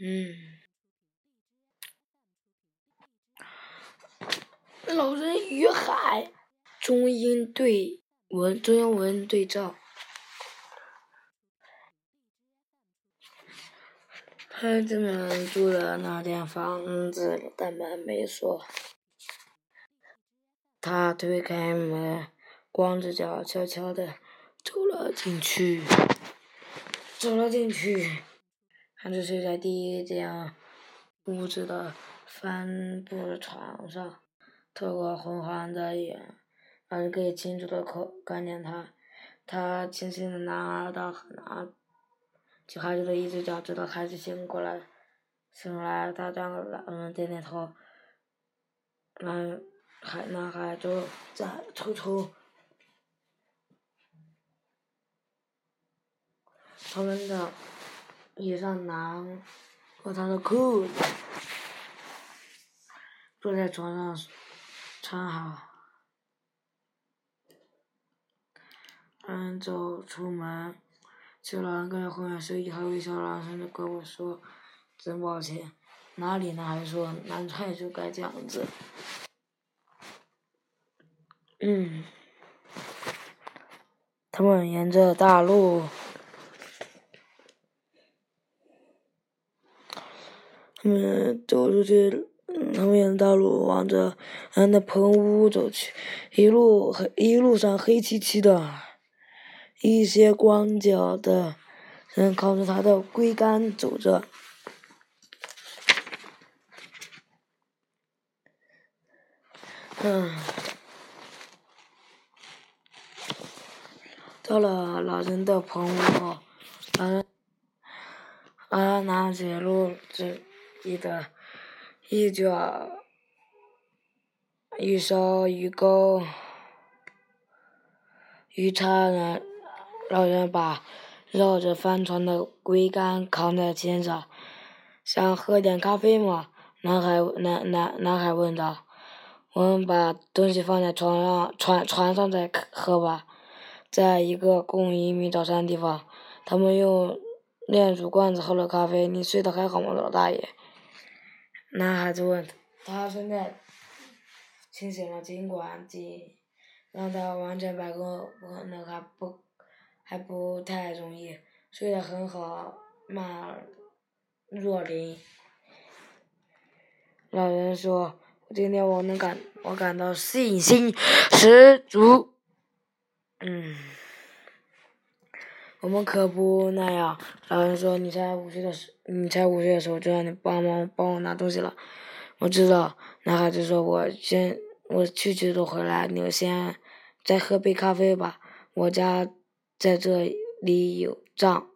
嗯。老人与海，中英对文，中英文对照。孩子们住的那间房子，大门没锁。他推开门，光着脚，悄悄地走了进去。走了进去，孩子睡在第一间屋子的帆布床上。透过昏黄的眼，老人可以清楚的看看见他。他轻轻的拿到拿起孩子的一只脚，直到孩子醒过来。醒来，他对老人点点头。男孩男孩就在抽抽他们的衣裳拿和他的裤子，坐在床上。穿好，嗯，走出门，去了跟后面手机还微笑，老人就跟我说：“真抱歉。”哪里呢？还说南川就该这样子。嗯，他们沿着大路，他们走出去。很远的道路往着俺的棚屋走去，一路黑，一路上黑漆漆的，一些光脚的人靠着他的桅杆走着。嗯，到了老人的棚屋后，老人，老人拿起炉子里的。一脚，一勺鱼钩，鱼叉呢？老人把绕着帆船的桅杆扛在肩上。想喝点咖啡吗？男孩男男男孩问道。我们把东西放在床上，船船上再喝吧。在一个供移民早餐的地方，他们用炼乳罐子喝了咖啡。你睡得还好吗，老大爷？男孩子问他：“他现在清醒了，尽管记让他完全摆脱可能还不还不太容易。睡得很好，马若琳。”老人说：“今天我能感我感到信心十足。”嗯，我们可不那样。老人说：“你才五岁的时。”你才五岁的时候就让你帮忙帮我拿东西了，我知道。男孩子说：“我先我去去就回来，你先再喝杯咖啡吧。我家在这里有账。”